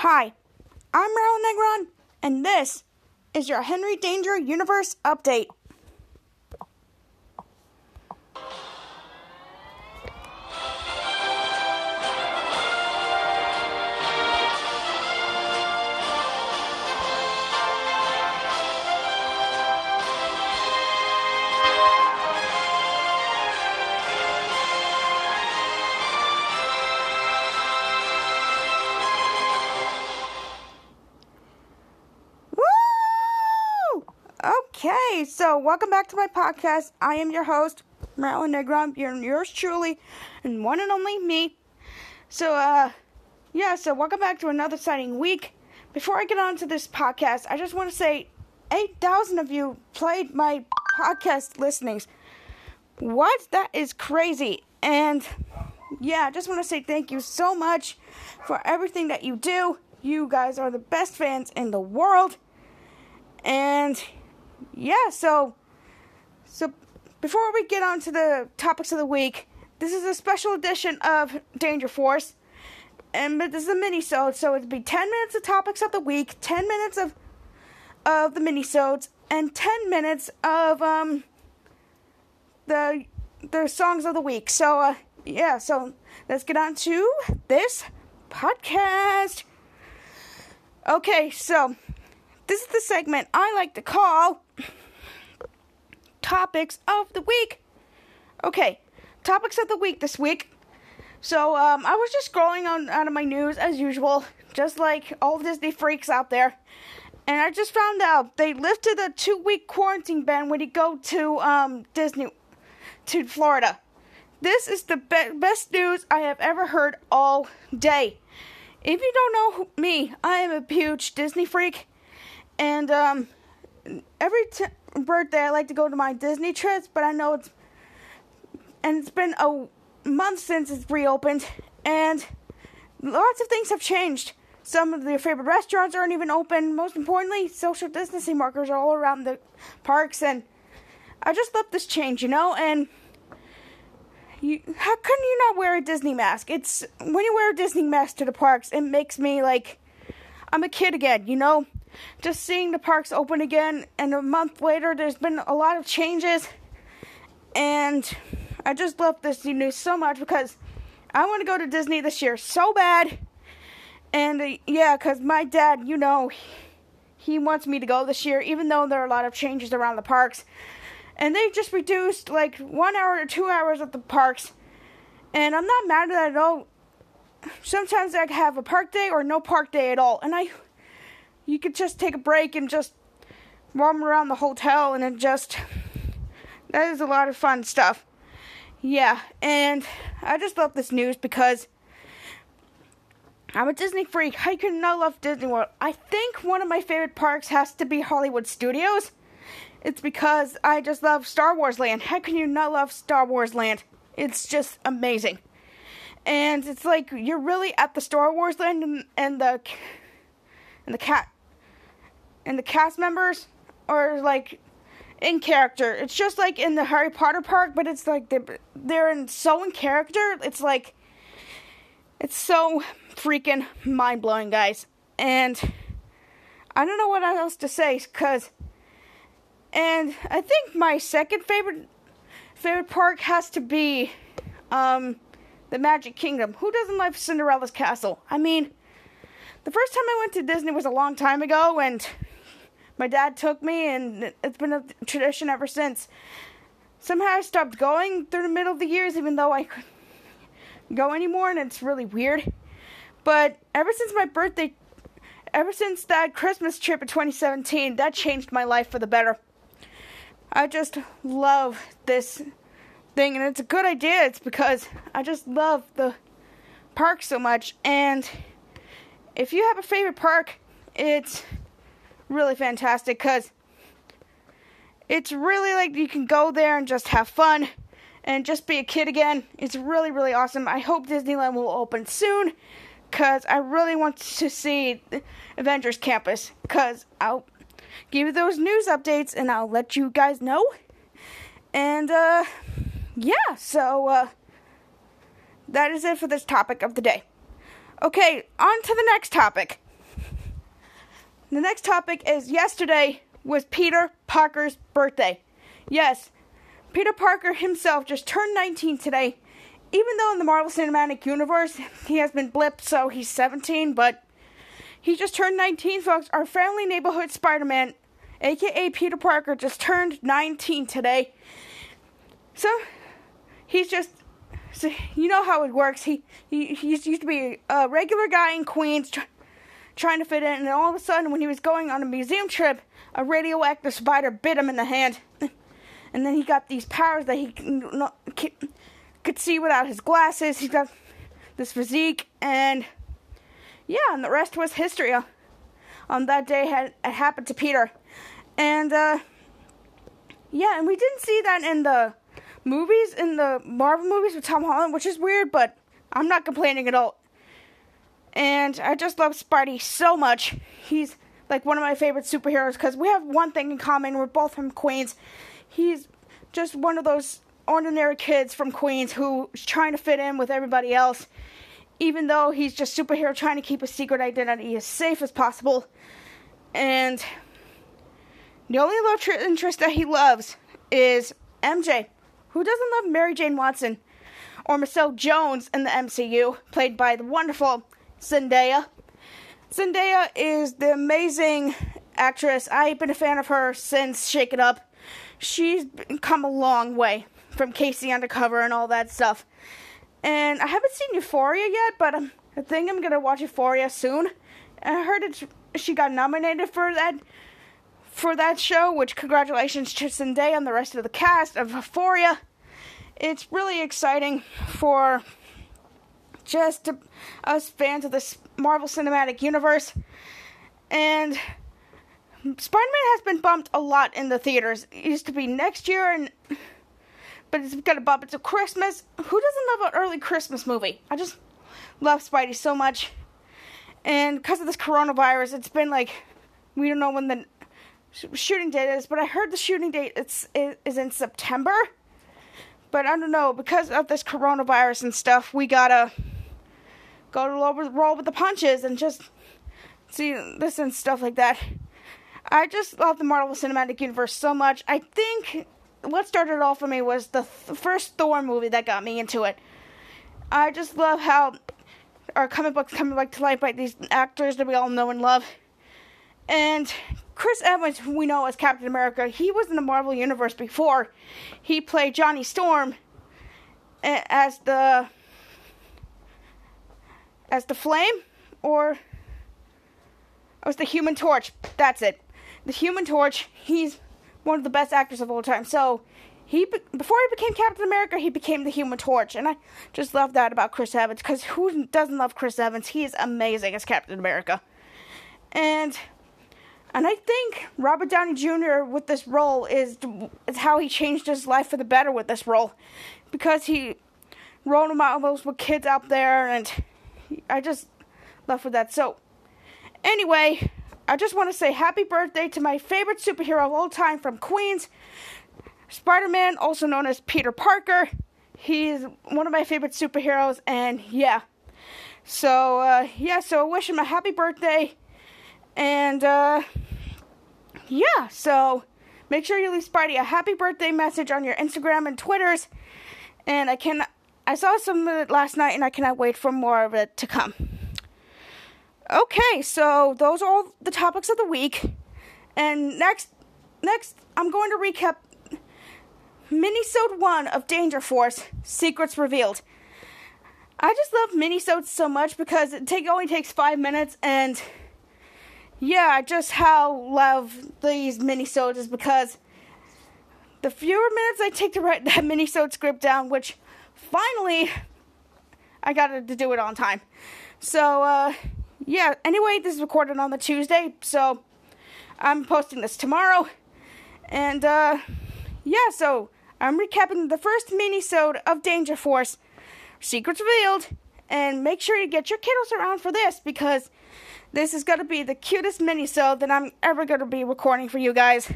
Hi, I'm Marilyn Negron, and this is your Henry Danger Universe Update. Back to my podcast. I am your host, Marilyn Negron, your yours truly, and one and only me. So, uh, yeah, so welcome back to another exciting week. Before I get on to this podcast, I just want to say 8,000 of you played my podcast listenings. What? That is crazy. And yeah, I just want to say thank you so much for everything that you do. You guys are the best fans in the world. And yeah, so so before we get on to the topics of the week, this is a special edition of Danger Force. And this is a mini so it'd be 10 minutes of topics of the week, 10 minutes of of the mini and 10 minutes of um the the songs of the week. So uh yeah, so let's get on to this podcast. Okay, so this is the segment I like to call Topics of the Week. Okay, topics of the week this week. So, um, I was just scrolling on out of my news as usual, just like all Disney freaks out there. And I just found out they lifted the two week quarantine ban when you go to um, Disney, to Florida. This is the be- best news I have ever heard all day. If you don't know me, I am a huge Disney freak. And um, every t- birthday I like to go to my Disney trips, but I know it's and it's been a month since it's reopened, and lots of things have changed. Some of your favorite restaurants aren't even open. Most importantly, social distancing markers are all around the parks, and I just love this change, you know. And you, how can you not wear a Disney mask? It's when you wear a Disney mask to the parks, it makes me like I'm a kid again, you know? Just seeing the parks open again, and a month later, there's been a lot of changes, and I just love this news so much because I want to go to Disney this year so bad, and uh, yeah, because my dad, you know, he wants me to go this year, even though there are a lot of changes around the parks, and they just reduced like one hour to two hours at the parks, and I'm not mad at that at all. Sometimes I have a park day or no park day at all, and I, you could just take a break and just roam around the hotel, and it just that is a lot of fun stuff. Yeah, and I just love this news because I'm a Disney freak. How can not love Disney World? I think one of my favorite parks has to be Hollywood Studios. It's because I just love Star Wars Land. How can you not love Star Wars Land? It's just amazing and it's like you're really at the Star Wars land, and, and the and the cat and the cast members are like in character. It's just like in the Harry Potter park, but it's like they're, they're in so in character. It's like it's so freaking mind blowing, guys. And I don't know what else to say, cause and I think my second favorite favorite park has to be um the Magic Kingdom. Who doesn't love Cinderella's castle? I mean, the first time I went to Disney was a long time ago, and my dad took me, and it's been a tradition ever since. Somehow I stopped going through the middle of the years, even though I couldn't go anymore, and it's really weird. But ever since my birthday, ever since that Christmas trip in 2017, that changed my life for the better. I just love this thing, and it's a good idea. It's because I just love the park so much. And if you have a favorite park, it's really fantastic because it's really like you can go there and just have fun and just be a kid again. It's really, really awesome. I hope Disneyland will open soon because I really want to see Avengers Campus because I'll give you those news updates and I'll let you guys know. And, uh, yeah, so uh, that is it for this topic of the day. Okay, on to the next topic. The next topic is yesterday was Peter Parker's birthday. Yes, Peter Parker himself just turned 19 today. Even though in the Marvel Cinematic Universe he has been blipped, so he's 17, but he just turned 19, folks. Our family neighborhood Spider Man, aka Peter Parker, just turned 19 today. So, he's just. So you know how it works. He, he, he used to be a regular guy in Queens trying to fit in, and all of a sudden, when he was going on a museum trip, a radioactive spider bit him in the hand. And then he got these powers that he could see without his glasses. He got this physique, and yeah, and the rest was history. On um, that day had it happened to Peter, and uh, yeah, and we didn't see that in the movies, in the Marvel movies with Tom Holland, which is weird, but I'm not complaining at all. And I just love Spidey so much. He's like one of my favorite superheroes because we have one thing in common. We're both from Queens, he's just one of those ordinary kids from Queens who's trying to fit in with everybody else, even though he's just a superhero trying to keep his secret identity as safe as possible. And the only love interest that he loves is MJ, who doesn't love Mary Jane Watson or Michelle Jones in the MCU, played by the wonderful Zendaya. Zendaya is the amazing actress. I've been a fan of her since Shake It Up she's come a long way from K.C. Undercover and all that stuff. And I haven't seen Euphoria yet, but I'm, I think I'm gonna watch Euphoria soon. I heard it, she got nominated for that for that show, which congratulations to Zendaya and the rest of the cast of Euphoria. It's really exciting for just us fans of this Marvel Cinematic Universe. And Spider Man has been bumped a lot in the theaters. It used to be next year, and but it's got to bump it to Christmas. Who doesn't love an early Christmas movie? I just love Spidey so much. And because of this coronavirus, it's been like we don't know when the shooting date is, but I heard the shooting date it's is in September. But I don't know because of this coronavirus and stuff. We gotta go to roll with the punches and just see this and stuff like that. I just love the Marvel Cinematic Universe so much. I think what started it off for me was the th- first Thor movie that got me into it. I just love how our comic books coming back to life by these actors that we all know and love. And Chris Evans, who we know as Captain America, he was in the Marvel Universe before. He played Johnny Storm as the as the Flame, or was the Human Torch. That's it the Human Torch, he's one of the best actors of all time. So he before he became Captain America, he became the Human Torch, and I just love that about Chris Evans because who doesn't love Chris Evans? He is amazing as Captain America, and and I think Robert Downey Jr. with this role is is how he changed his life for the better with this role, because he role models with kids out there, and I just left with that. So anyway, I just want to say happy birthday to my favorite superhero of all time from Queens, Spider Man, also known as Peter Parker. He's one of my favorite superheroes, and yeah. So, uh, yeah, so I wish him a happy birthday. And, uh, yeah, so make sure you leave Spidey a happy birthday message on your Instagram and Twitters. And I can, I saw some of it last night, and I cannot wait for more of it to come. Okay, so those are all the topics of the week. And next next I'm going to recap Minisode 1 of Danger Force Secrets Revealed. I just love minisodes so much because it take only takes 5 minutes and yeah, I just how love these minisodes is because the fewer minutes I take to write that minisode script down, which finally I got to do it on time. So uh yeah, anyway, this is recorded on the Tuesday, so I'm posting this tomorrow. And uh yeah, so I'm recapping the first mini-sode of Danger Force, Secrets Revealed, and make sure you get your kiddos around for this because this is gonna be the cutest mini-sode that I'm ever gonna be recording for you guys.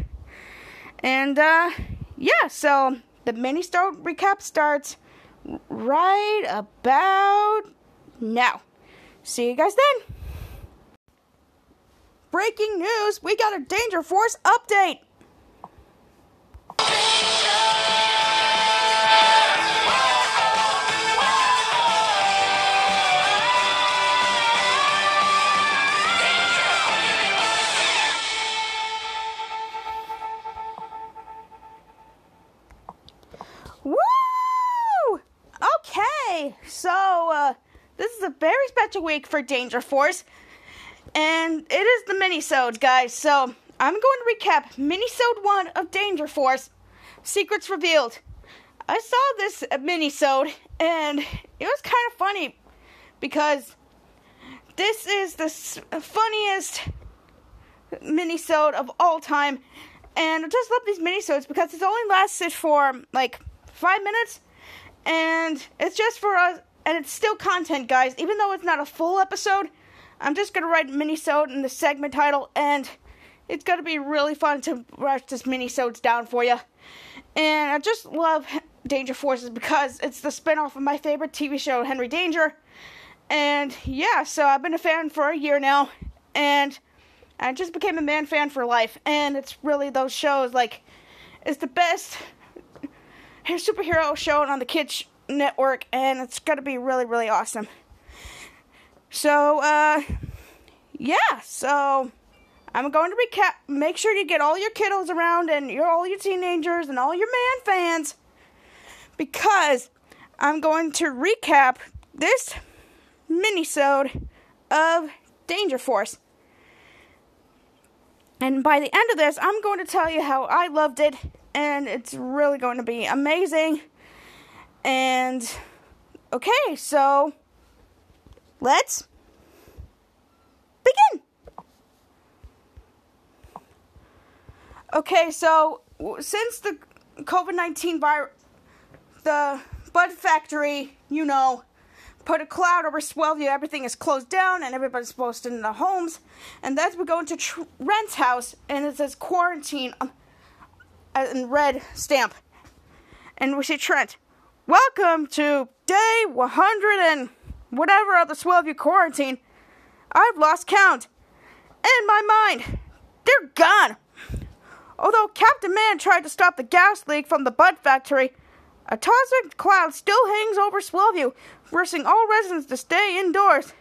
And uh yeah, so the mini-sode recap starts right about now. See you guys then. breaking news. We got a Danger Force update. Woo! Week for Danger Force, and it is the mini-sode, guys. So I'm going to recap mini-sode one of Danger Force, Secrets Revealed. I saw this mini-sode, and it was kind of funny because this is the funniest mini-sode of all time, and I just love these mini-sodes because it's only lasted for like five minutes, and it's just for us, and it's still content, guys. Even though it's not a full episode, I'm just gonna write mini-sode in the segment title, and it's gonna be really fun to write this mini-sodes down for you. And I just love Danger Forces because it's the spinoff of my favorite TV show, Henry Danger. And yeah, so I've been a fan for a year now, and I just became a man fan for life. And it's really those shows like it's the best superhero show on the Kids Network, and it's gonna be really, really awesome. So, uh, yeah, so I'm going to recap. Make sure you get all your kiddos around and your all your teenagers and all your man fans, because I'm going to recap this minisode of Danger Force. And by the end of this, I'm going to tell you how I loved it and it's really going to be amazing. And okay, so let's begin. Okay, so since the COVID 19 virus, the Bud Factory, you know, put a cloud over Swellview, everything is closed down and everybody's supposed to in the homes. And that's we go into Trent's house and it says quarantine um, uh, in red stamp. And we see Trent. Welcome to day 100 and whatever of the Swellview quarantine. I've lost count. In my mind, they're gone. Although Captain Man tried to stop the gas leak from the Bud factory, a toxic cloud still hangs over Swellview, forcing all residents to stay indoors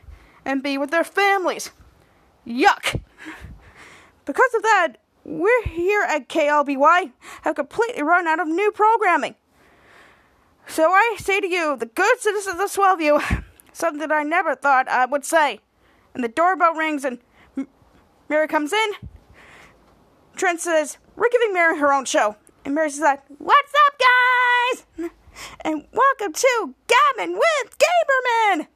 and be with their families. Yuck! Because of that, we're here at KLBY have completely run out of new programming. So I say to you, the good citizens of Swellview, something that I never thought I would say. And the doorbell rings and Mary comes in. Trent says, We're giving Mary her own show. And Mary says, What's up, guys? And welcome to Gavin with Gaberman.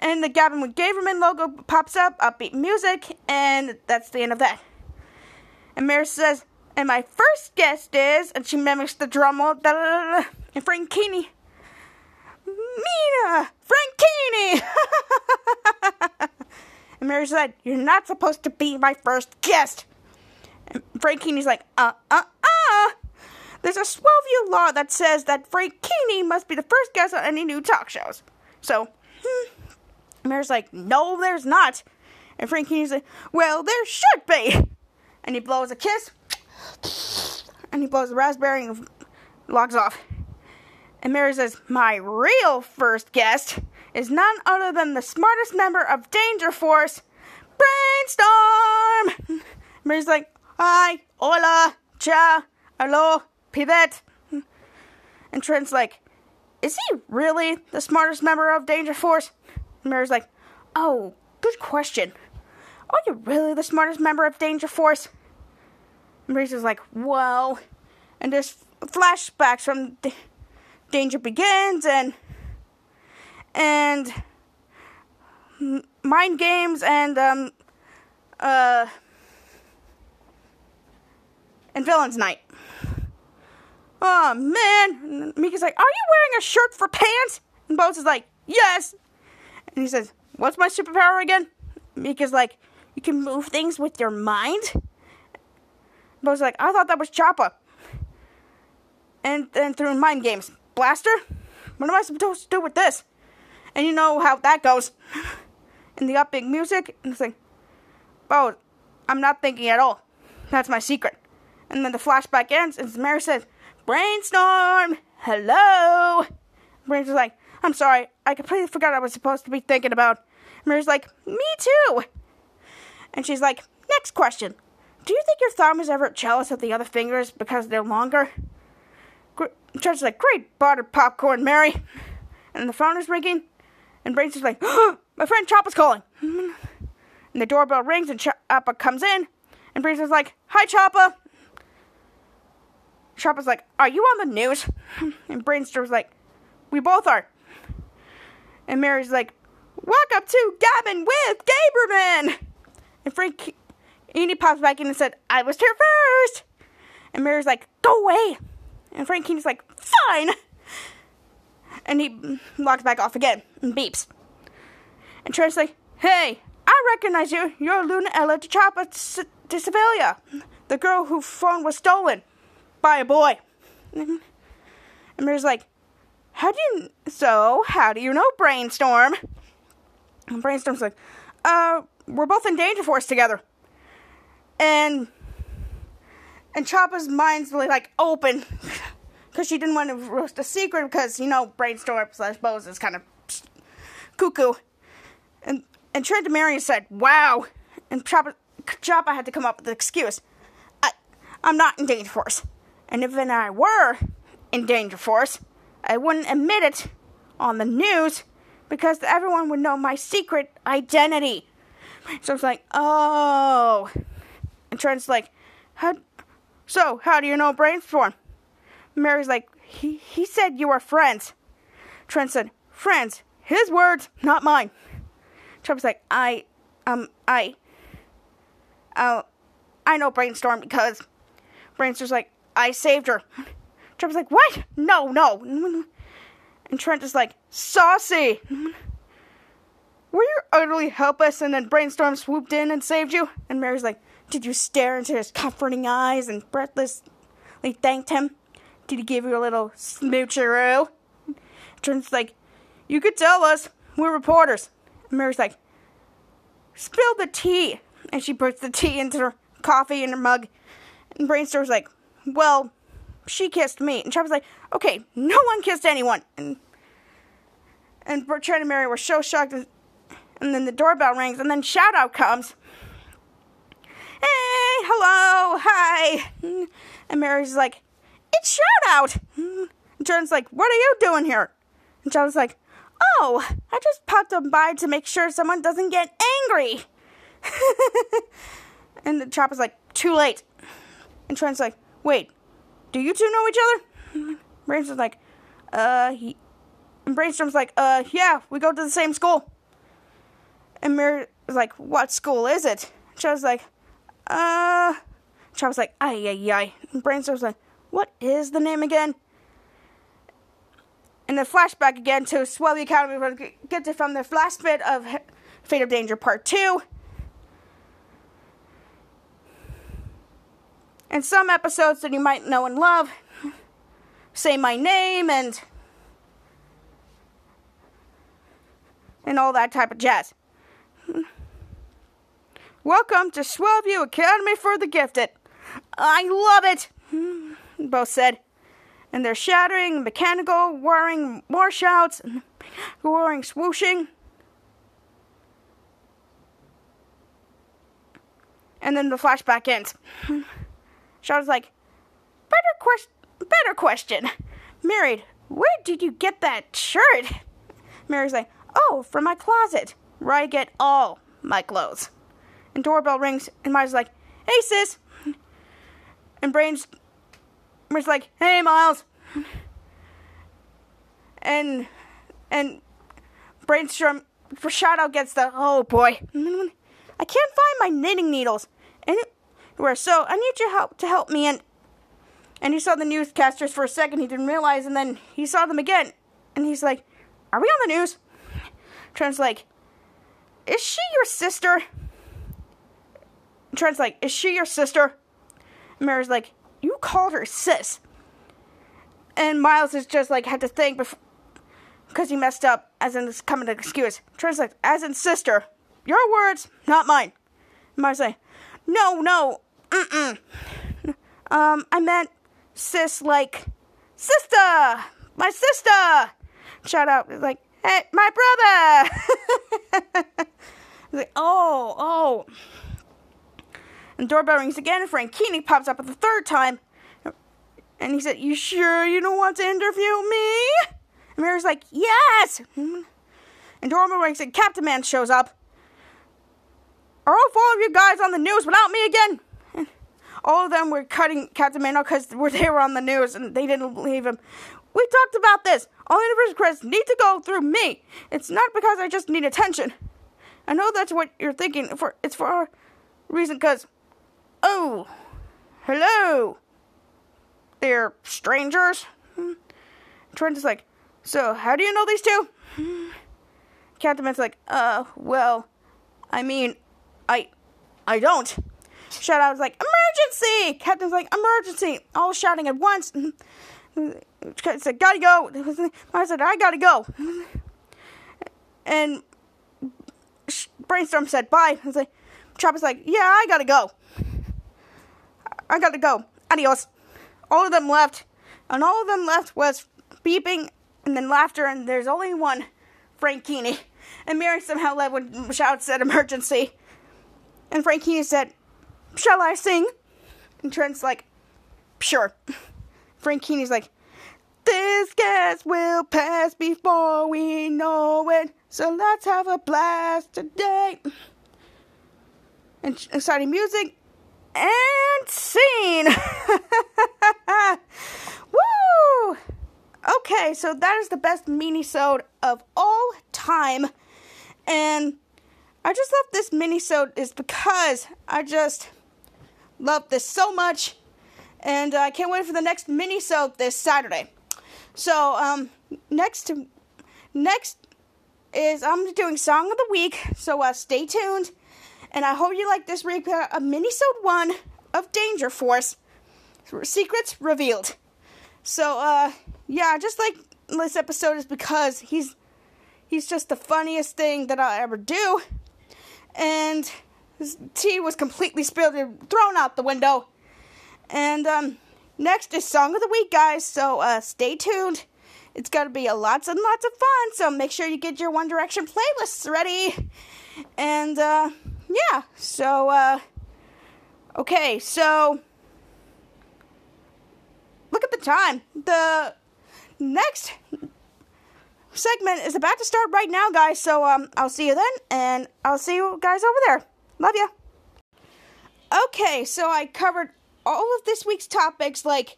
And the Gavin with Gaberman logo pops up, upbeat music, and that's the end of that. And Mary says, and my first guest is, and she mimics the drum roll, da, da, da, and Frankini. Mina! Frankini! and Mary said, You're not supposed to be my first guest. And Frankini's like, Uh, uh, uh. There's a Swellview law that says that Frankini must be the first guest on any new talk shows. So, hmm. Mary's like, No, there's not. And Frankini's like, Well, there should be and he blows a kiss, and he blows a raspberry and logs off. And Mary says, My real first guest is none other than the smartest member of Danger Force, Brainstorm! Mary's like, Hi, hola, cha, hello, pivot. And Trent's like, Is he really the smartest member of Danger Force? And Mary's like, Oh, good question. Are you really the smartest member of Danger Force? Is like, well, and there's flashbacks from D- Danger Begins and and mind games and um uh and villains night. Oh man, Mika's like, are you wearing a shirt for pants? And Bose is like, yes. And he says, what's my superpower again? Mika's like, you can move things with your mind? Was like, I thought that was Chapa. And then through mind games. Blaster? What am I supposed to do with this? And you know how that goes. In the upbeat music, and it's like, Bo, I'm not thinking at all. That's my secret. And then the flashback ends, and Mary says, Brainstorm! Hello! Brainstorm's like, I'm sorry, I completely forgot I was supposed to be thinking about. Mary's like, Me too! And she's like, Next question. Do you think your thumb is ever jealous of the other fingers because they're longer? Judge's like, Great buttered popcorn, Mary! And the phone is ringing, and Brainstorm's like, oh, My friend Chapa's calling! And the doorbell rings, and Chapa comes in, and Brainstorm's like, Hi, Chapa! Chapa's like, Are you on the news? And Brainstorm's like, We both are. And Mary's like, Welcome to Gavin with Gaberman! And Frank Eni pops back in and said, I was here first! And Mary's like, Go away! And Frankini's like, Fine! And he locks back off again and beeps. And Trent's like, Hey, I recognize you. You're Luna Ella DeChapa de Sevilla, the girl whose phone was stolen by a boy. And Mary's like, How do you. So, how do you know Brainstorm? And Brainstorm's like, Uh, we're both in Danger Force together. And. And Chapa's mind's really like open because she didn't want to roast a secret because you know Brainstorm slash Bose is kind of cuckoo. And and Trent and Marion said, "Wow," and Chapa, Chapa had to come up with an excuse. I, I'm not in Danger Force, and if I were in Danger Force, I wouldn't admit it on the news because everyone would know my secret identity. So it's like, oh, and Trent's like, how? So how do you know Brainstorm? Mary's like, he, he said you were friends. Trent said, friends. His words, not mine. Trump's like, I, um, I, uh, I know Brainstorm because Brainstorm's like, I saved her. Trump's like, what? No, no. And Trent is like, saucy. Were you utterly helpless and then Brainstorm swooped in and saved you? And Mary's like, did you stare into his comforting eyes and breathlessly thanked him? Did he give you a little smoocheroo? Trent's like, you could tell us. We're reporters. And Mary's like, spill the tea. And she puts the tea into her coffee in her mug. And Brainstorm's like, well, she kissed me. And Chapa's like, okay, no one kissed anyone. And and Trent and Mary were so shocked. And then the doorbell rings. And then shout out comes. Hey, hello, hi. And Mary's like, it's shout out. And Jordan's like, what are you doing here? And Jon's like, oh, I just popped on by to make sure someone doesn't get angry. and the Chapa's like, too late. And Trent's like, wait, do you two know each other? Brainstorm's like, uh, he. And Brainstorm's like, uh, yeah, we go to the same school. And Mary's like, what school is it? Chapa's like, uh. Chapa's like, ay, ay, ay. Brainstorm's like, what is the name again? And the flashback again to Swellview Academy. To get it from the last bit of Fate of Danger Part 2. And some episodes that you might know and love say my name and and all that type of jazz. Welcome to Swellview Academy for the Gifted. I love it both said. And they're shattering, mechanical, whirring, more shouts, and roaring, swooshing. And then the flashback ends. Shadow's like, better question, better question. Married, where did you get that shirt? Mary's like, oh, from my closet, where I get all my clothes. And doorbell rings, and Maya's like, hey sis. And Brains was like, "Hey, Miles," and and Brainstorm for Shadow gets the oh boy, I can't find my knitting needles anywhere, so I need your help to help me. And and he saw the newscasters for a second. He didn't realize, and then he saw them again, and he's like, "Are we on the news?" Trent's like, "Is she your sister?" Trent's like, "Is she your sister?" Mary's like, you called her sis. And Miles is just like had to think because he messed up, as in this coming to excuse. Trent's like, as in sister. Your words, not mine. Mars like, no, no, mm-mm. Um, I meant sis, like, sister, my sister. Shout out, like, hey, my brother. like, oh, oh. And doorbell rings again, and Frankini pops up for the third time. And he said, You sure you don't want to interview me? And Mary's like, Yes! And doorbell rings, and Captain Man shows up. Are all four of you guys on the news without me again? And all of them were cutting Captain Man out because they were on the news and they didn't believe him. We talked about this. All universe credits need to go through me. It's not because I just need attention. I know that's what you're thinking. For it's for a reason. Cause, oh, hello, they're strangers. Trent is like, so how do you know these two? Captain Man's like, uh, well, I mean, I, I don't. Shout out was like, emergency! Captain's like, emergency! All shouting at once. I said, gotta go. I said, I gotta go. And Brainstorm said, bye. I was like, Chapa's like, yeah, I gotta go. I gotta go. Adios. All of them left. And all of them left was beeping and then laughter, and there's only one, Frankini. And Mary somehow led when shouts said emergency. And Frankini said, Shall I sing? And Trent's like, Sure. Frankini's like, this gas will pass before we know it. So let's have a blast today. And exciting music and scene. Woo! Okay, so that is the best mini-sode of all time. And I just love this mini-sode is because I just love this so much. And I can't wait for the next mini-sode this Saturday. So um, next next is I'm doing song of the week. So uh, stay tuned, and I hope you like this uh, a minisode one of Danger Force secrets revealed. So uh, yeah, just like this episode is because he's he's just the funniest thing that I'll ever do, and his tea was completely spilled and thrown out the window, and um Next is Song of the Week, guys, so uh, stay tuned. It's going to be a lots and lots of fun, so make sure you get your One Direction playlists ready. And, uh, yeah, so, uh, okay, so, look at the time. The next segment is about to start right now, guys, so, um, I'll see you then, and I'll see you guys over there. Love ya. Okay, so I covered all of this week's topics, like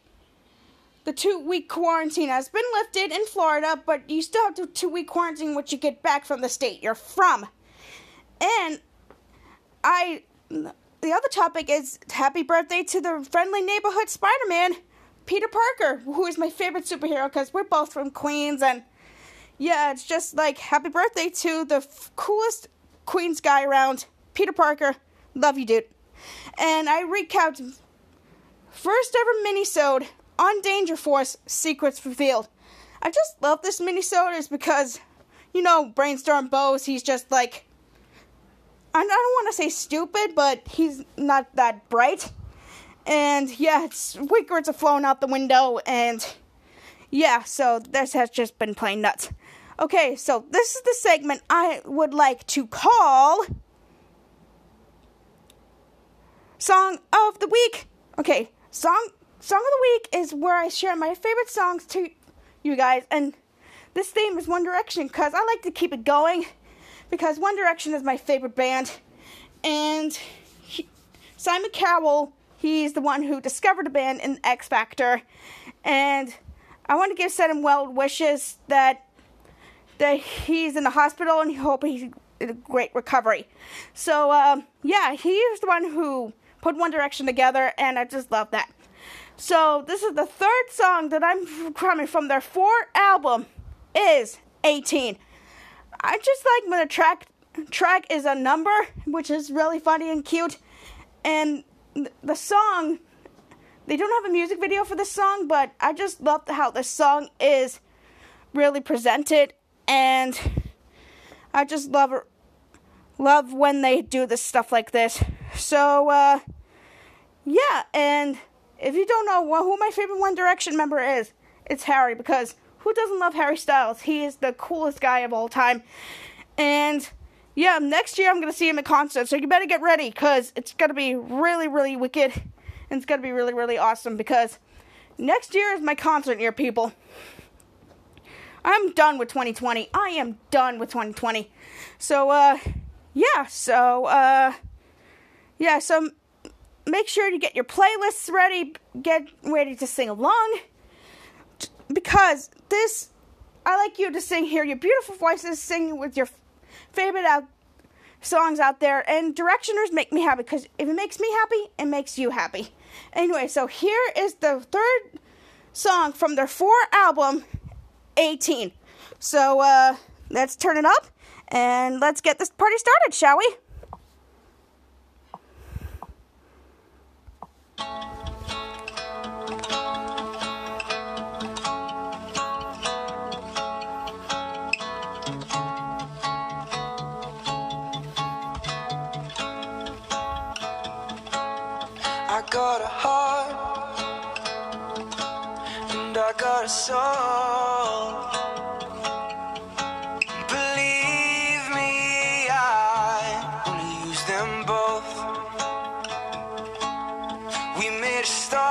the two week quarantine has been lifted in Florida, but you still have to two week quarantine once you get back from the state you're from. And I, the other topic is happy birthday to the friendly neighborhood Spider Man, Peter Parker, who is my favorite superhero because we're both from Queens. And yeah, it's just like happy birthday to the f- coolest Queens guy around, Peter Parker. Love you, dude. And I recapped First ever minisode on Danger Force Secrets Revealed. I just love this minisode is because, you know, Brainstorm Bose, he's just like, I don't want to say stupid, but he's not that bright. And yeah, it's Wickers have flown out the window, and yeah, so this has just been plain nuts. Okay, so this is the segment I would like to call Song of the Week. Okay, Song Song of the Week is where I share my favorite songs to you guys, and this theme is One Direction because I like to keep it going because One Direction is my favorite band, and he, Simon Cowell he's the one who discovered the band in X Factor, and I want to give Send him well wishes that that he's in the hospital and hope he's in a great recovery. So um, yeah, he is the one who put One Direction together, and I just love that. So this is the third song that I'm coming from their four album is 18. I just like when the track track is a number, which is really funny and cute, and the song. They don't have a music video for this song, but I just love how the song is really presented, and I just love love when they do this stuff like this. So, uh, yeah, and if you don't know who my favorite One Direction member is, it's Harry because who doesn't love Harry Styles? He is the coolest guy of all time. And yeah, next year I'm gonna see him at concert, so you better get ready because it's gonna be really, really wicked, and it's gonna be really, really awesome because next year is my concert year, people. I'm done with 2020. I am done with 2020. So, uh, yeah, so, uh, yeah, so make sure to get your playlists ready, get ready to sing along, because this, I like you to sing, here your beautiful voices, sing with your favorite out songs out there, and Directioners make me happy, because if it makes me happy, it makes you happy. Anyway, so here is the third song from their four album, 18. So, uh, let's turn it up, and let's get this party started, shall we? A soul. Believe me, I wanna use them both. We made a start,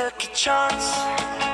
took a chance.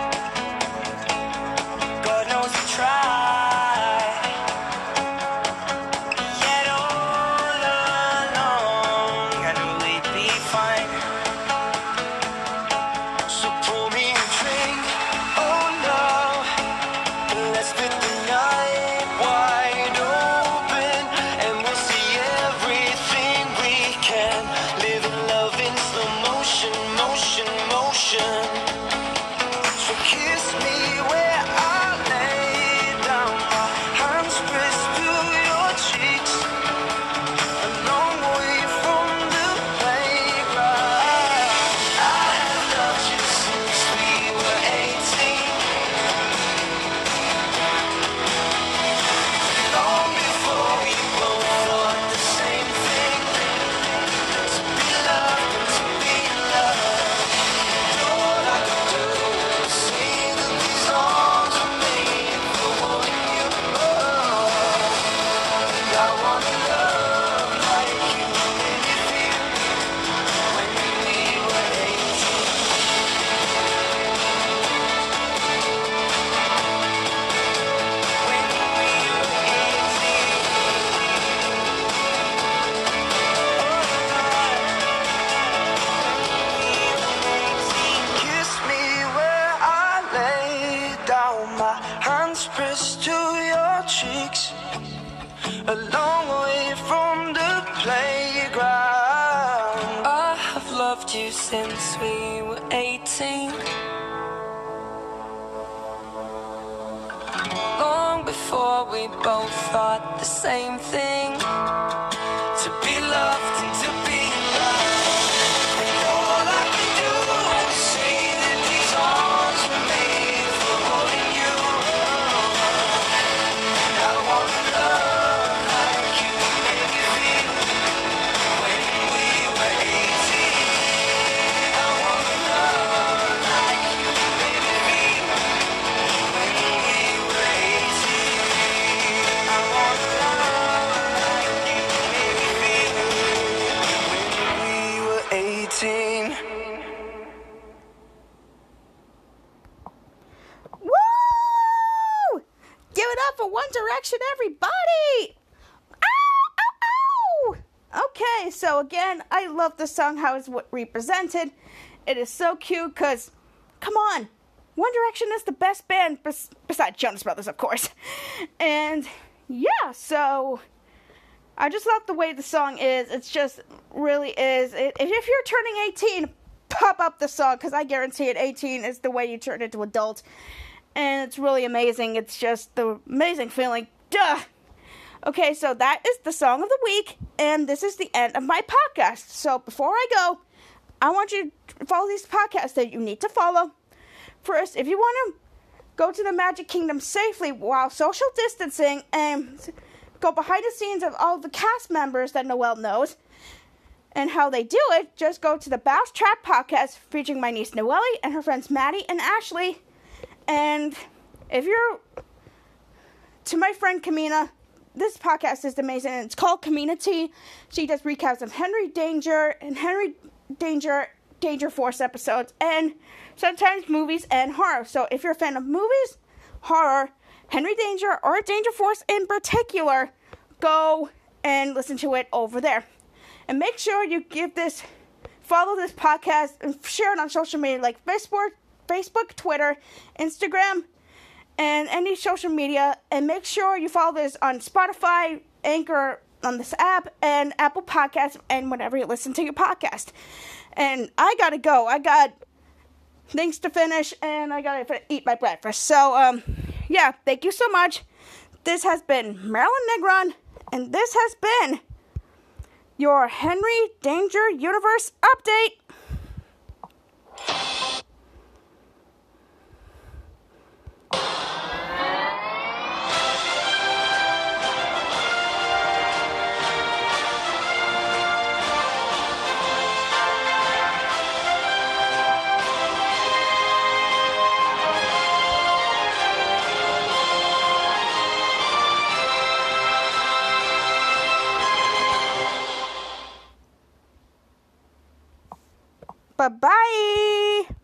The song, how it's represented. It is so cute because, come on, One Direction is the best band bes- besides Jonas Brothers, of course. And yeah, so I just love the way the song is. It's just really is. It, if you're turning 18, pop up the song because I guarantee it 18 is the way you turn into adult. And it's really amazing. It's just the amazing feeling. Duh. Okay, so that is the song of the week, and this is the end of my podcast. So before I go, I want you to follow these podcasts that you need to follow. First, if you want to go to the Magic Kingdom safely while social distancing and go behind the scenes of all the cast members that Noelle knows and how they do it, just go to the MouseTrapped podcast featuring my niece Noelle and her friends Maddie and Ashley. And if you're to my friend Kemina, this podcast is amazing. It's called KeminaT. She does recaps of Henry Danger and Henry Danger Danger Force episodes and sometimes movies and horror. So if you're a fan of movies, horror, Henry Danger, or Danger Force in particular, go and listen to it over there. And make sure you give this, follow this podcast, and share it on social media like Facebook, Facebook, Twitter, Instagram, and any social media. And make sure you follow this on Spotify, Anchor, on this app, and Apple Podcasts, and whenever you listen to your podcast. And I gotta go. I got things to finish, and I gotta eat my breakfast. So, um, yeah, thank you so much. This has been Marilyn Negron, and this has been your Henry Danger Universe update. Bye bye.